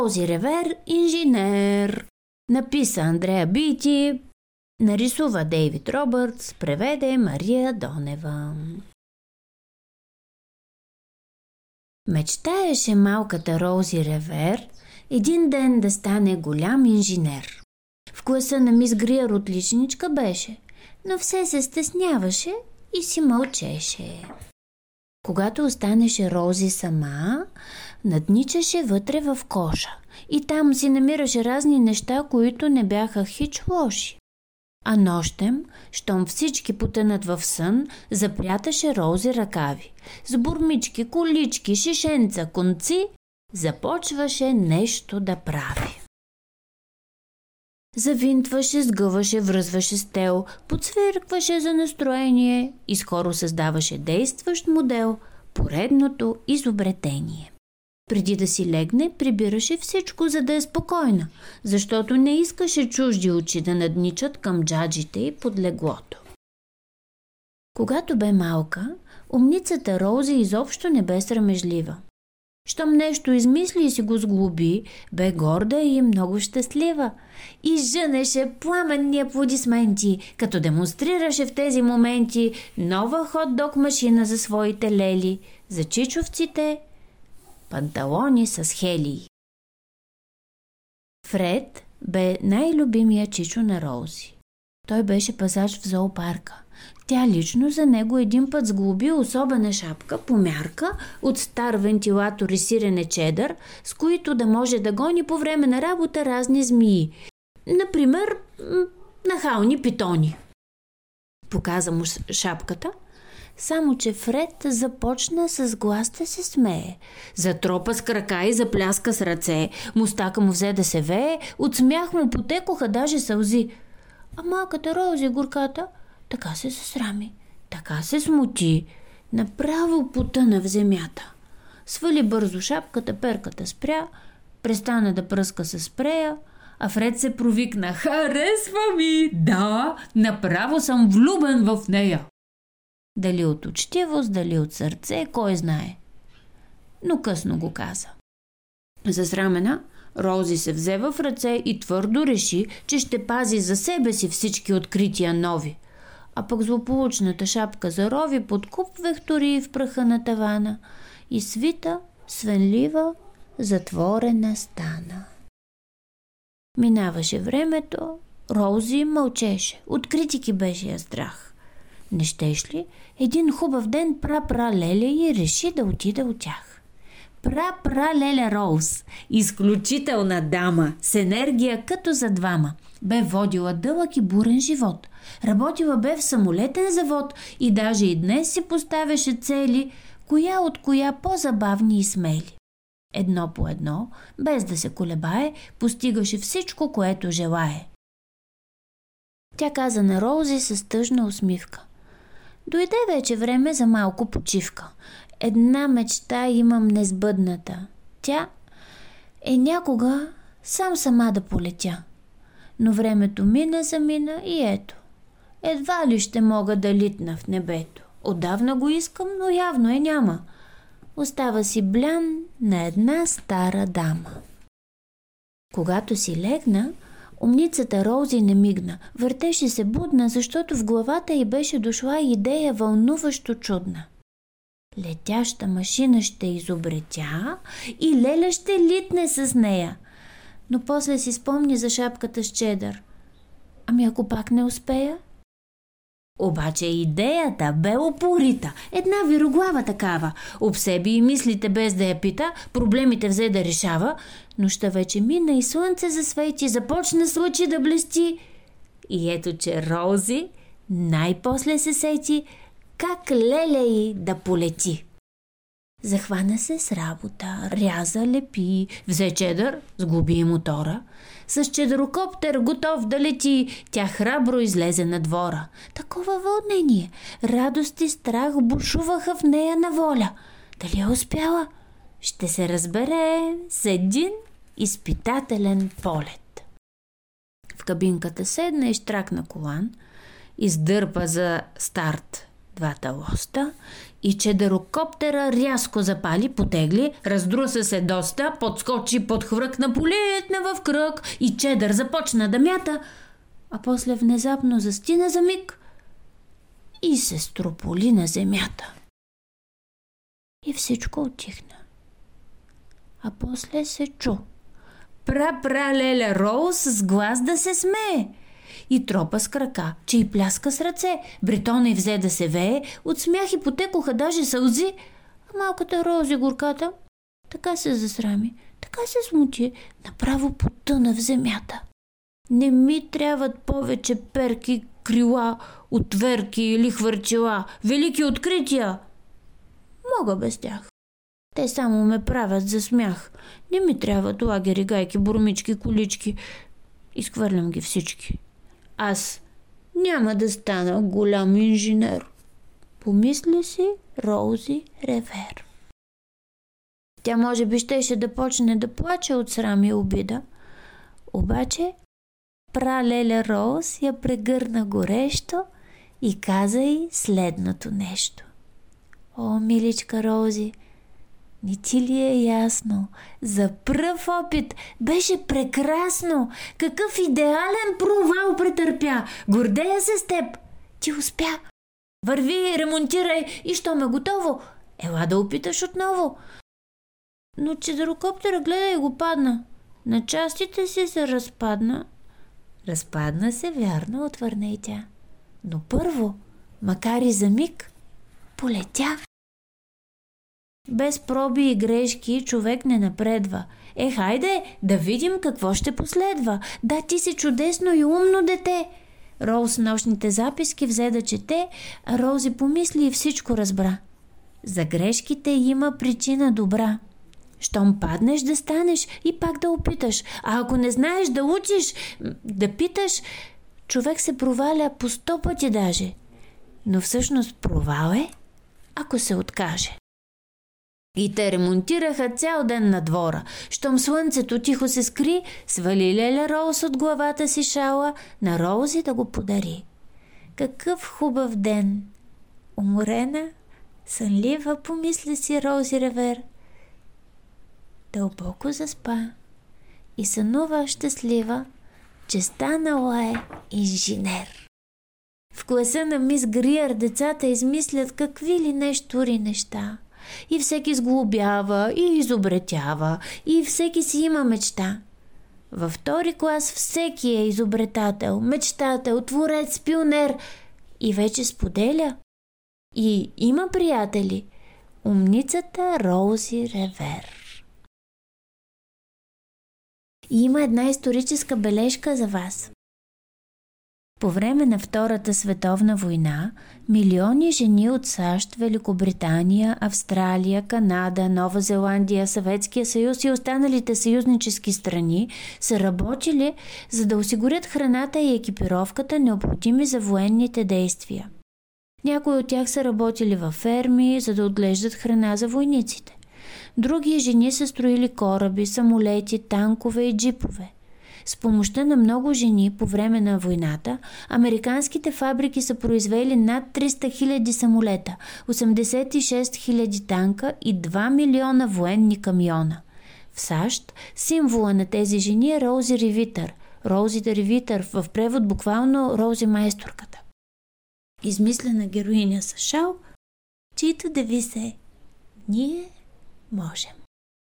Роузи Ревер, инженер. Написа Андрея Бити, нарисува Дейвид Робъртс, преведе Мария Донева. Мечтаеше малката Роузи Ревер един ден да стане голям инженер. В класа на мис Гриер отличничка беше, но все се стесняваше и си мълчеше. Когато останеше Рози сама, надничаше вътре в коша и там си намираше разни неща, които не бяха хич лоши. А нощем, щом всички потънат в сън, запряташе Рози ръкави. С бурмички, колички, шишенца, конци започваше нещо да прави. Завинтваше, сгъваше, връзваше с тел, подсвиркваше за настроение и скоро създаваше действащ модел, поредното изобретение. Преди да си легне, прибираше всичко, за да е спокойна, защото не искаше чужди очи да надничат към джаджите и под леглото. Когато бе малка, умницата Роузи изобщо не бе срамежлива. Щом нещо измисли и си го сглоби, бе горда и много щастлива. И жънеше пламенни аплодисменти, като демонстрираше в тези моменти нова хот-дог машина за своите лели, за чичовците, панталони с хелии. Фред бе най-любимия чичо на Роузи. Той беше пазач в зоопарка. Тя лично за него един път сглоби особена шапка по мярка от стар вентилатор и сирене чедър, с които да може да гони по време на работа разни змии. Например, нахални питони. Показа му шапката, само че Фред започна с глас да се смее. Затропа с крака и запляска с ръце. Мустака му взе да се вее, от смях му потекоха даже сълзи. А малката Рози горката – така се засрами, така се смути, направо потъна в земята. Свали бързо шапката, перката спря, престана да пръска с спрея, а Фред се провикна. Харесва ми! Да, направо съм влюбен в нея! Дали от учтивост, дали от сърце, кой знае. Но късно го каза. Засрамена, Рози се взе в ръце и твърдо реши, че ще пази за себе си всички открития нови – а пък злополучната шапка за рови под куп вехтори в праха на тавана и свита, свенлива, затворена стана. Минаваше времето, Роузи мълчеше, от критики беше я страх. Не щеш ли? Един хубав ден пра-пра Леля и реши да отида от тях. Пра-пра Леля Роуз, изключителна дама, с енергия като за двама, бе водила дълъг и бурен живот. Работила бе в самолетен завод и даже и днес си поставяше цели, коя от коя по-забавни и смели. Едно по едно, без да се колебае, постигаше всичко, което желае. Тя каза на Роузи с тъжна усмивка. Дойде вече време за малко почивка. Една мечта имам несбъдната. Тя е някога сам сама да полетя. Но времето мина замина и ето. Едва ли ще мога да литна в небето. Отдавна го искам, но явно е няма. Остава си блян на една стара дама. Когато си легна, умницата Роузи не мигна. Въртеше се будна, защото в главата й беше дошла идея вълнуващо чудна. Летяща машина ще изобретя и Леля ще литне с нея. Но после си спомни за шапката с чедър. Ами ако пак не успея? Обаче идеята бе опорита, една вироглава такава. Обсеби и мислите без да я пита, проблемите взе да решава, нощта вече мина и слънце засвети, започна с лъчи да блести. И ето, че Рози най-после се сети как леля й да полети. Захвана се с работа, ряза, лепи, взе чедър, сглоби мотора – с чедрокоптер готов да лети, тя храбро излезе на двора. Такова вълнение, радост и страх бушуваха в нея на воля. Дали е успяла? Ще се разбере с един изпитателен полет. В кабинката седна и штракна колан, издърпа за старт двата лоста и чедерокоптера рязко запали, потегли, раздруса се доста, подскочи, подхвръкна, полетна в кръг и чедър започна да мята, а после внезапно застина за миг и се строполи на земята. И всичко отихна. А после се чу. Пра-пра леля Роуз с глас да се смее – и тропа с крака, че и пляска с ръце. Бретона и взе да се вее, от смях и потекоха даже сълзи. А малката Рози горката така се засрами, така се смути, направо потъна в земята. Не ми трябват повече перки, крила, отверки или хвърчила, велики открития. Мога без тях. Те само ме правят за смях. Не ми трябват лагери, гайки, бурмички, колички. Изхвърлям ги всички. Аз няма да стана голям инженер. Помисли си Роузи Ревер. Тя може би щеше да почне да плаче от срам и обида. Обаче пралеля Роуз я прегърна горещо и каза й следното нещо. О, миличка Роузи, не ти ли е ясно? За пръв опит беше прекрасно. Какъв идеален провал претърпя. Гордея се с теб. Ти успя. Върви, ремонтирай и що ме готово. Ела да опиташ отново. Но чедърокоптера гледа и го падна. На частите си се разпадна. Разпадна се, вярно, отвърна и тя. Но първо, макар и за миг, полетя. Без проби и грешки човек не напредва. Е, хайде, да видим какво ще последва. Да, ти си чудесно и умно дете. Роуз нощните записки взе да чете, а Роузи помисли и всичко разбра. За грешките има причина добра. Щом паднеш да станеш и пак да опиташ. А ако не знаеш да учиш, да питаш, човек се проваля по сто пъти даже. Но всъщност провал е, ако се откаже. И те ремонтираха цял ден на двора. Щом слънцето тихо се скри, свали Леля Роуз от главата си шала на Роузи да го подари. Какъв хубав ден! Уморена, сънлива, помисли си Роузи Ревер. Дълбоко заспа и сънува щастлива, че станала е инженер. В класа на мис Гриер децата измислят какви ли нещури неща – и всеки сглобява и изобретява и всеки си има мечта. Във втори клас всеки е изобретател, мечтател, творец, пионер и вече споделя. И има приятели. Умницата Роузи Ревер. Има една историческа бележка за вас. По време на Втората световна война милиони жени от САЩ, Великобритания, Австралия, Канада, Нова Зеландия, Съветския съюз и останалите съюзнически страни са работили за да осигурят храната и екипировката необходими за военните действия. Някои от тях са работили във ферми, за да отглеждат храна за войниците. Други жени са строили кораби, самолети, танкове и джипове – с помощта на много жени по време на войната, американските фабрики са произвели над 300 000 самолета, 86 000 танка и 2 милиона военни камиона. В САЩ символа на тези жени е Роузи Ревитър. Роузи Ревитър в превод буквално Роузи майсторката. Измислена героиня с шал, чието девиз е «Ние можем».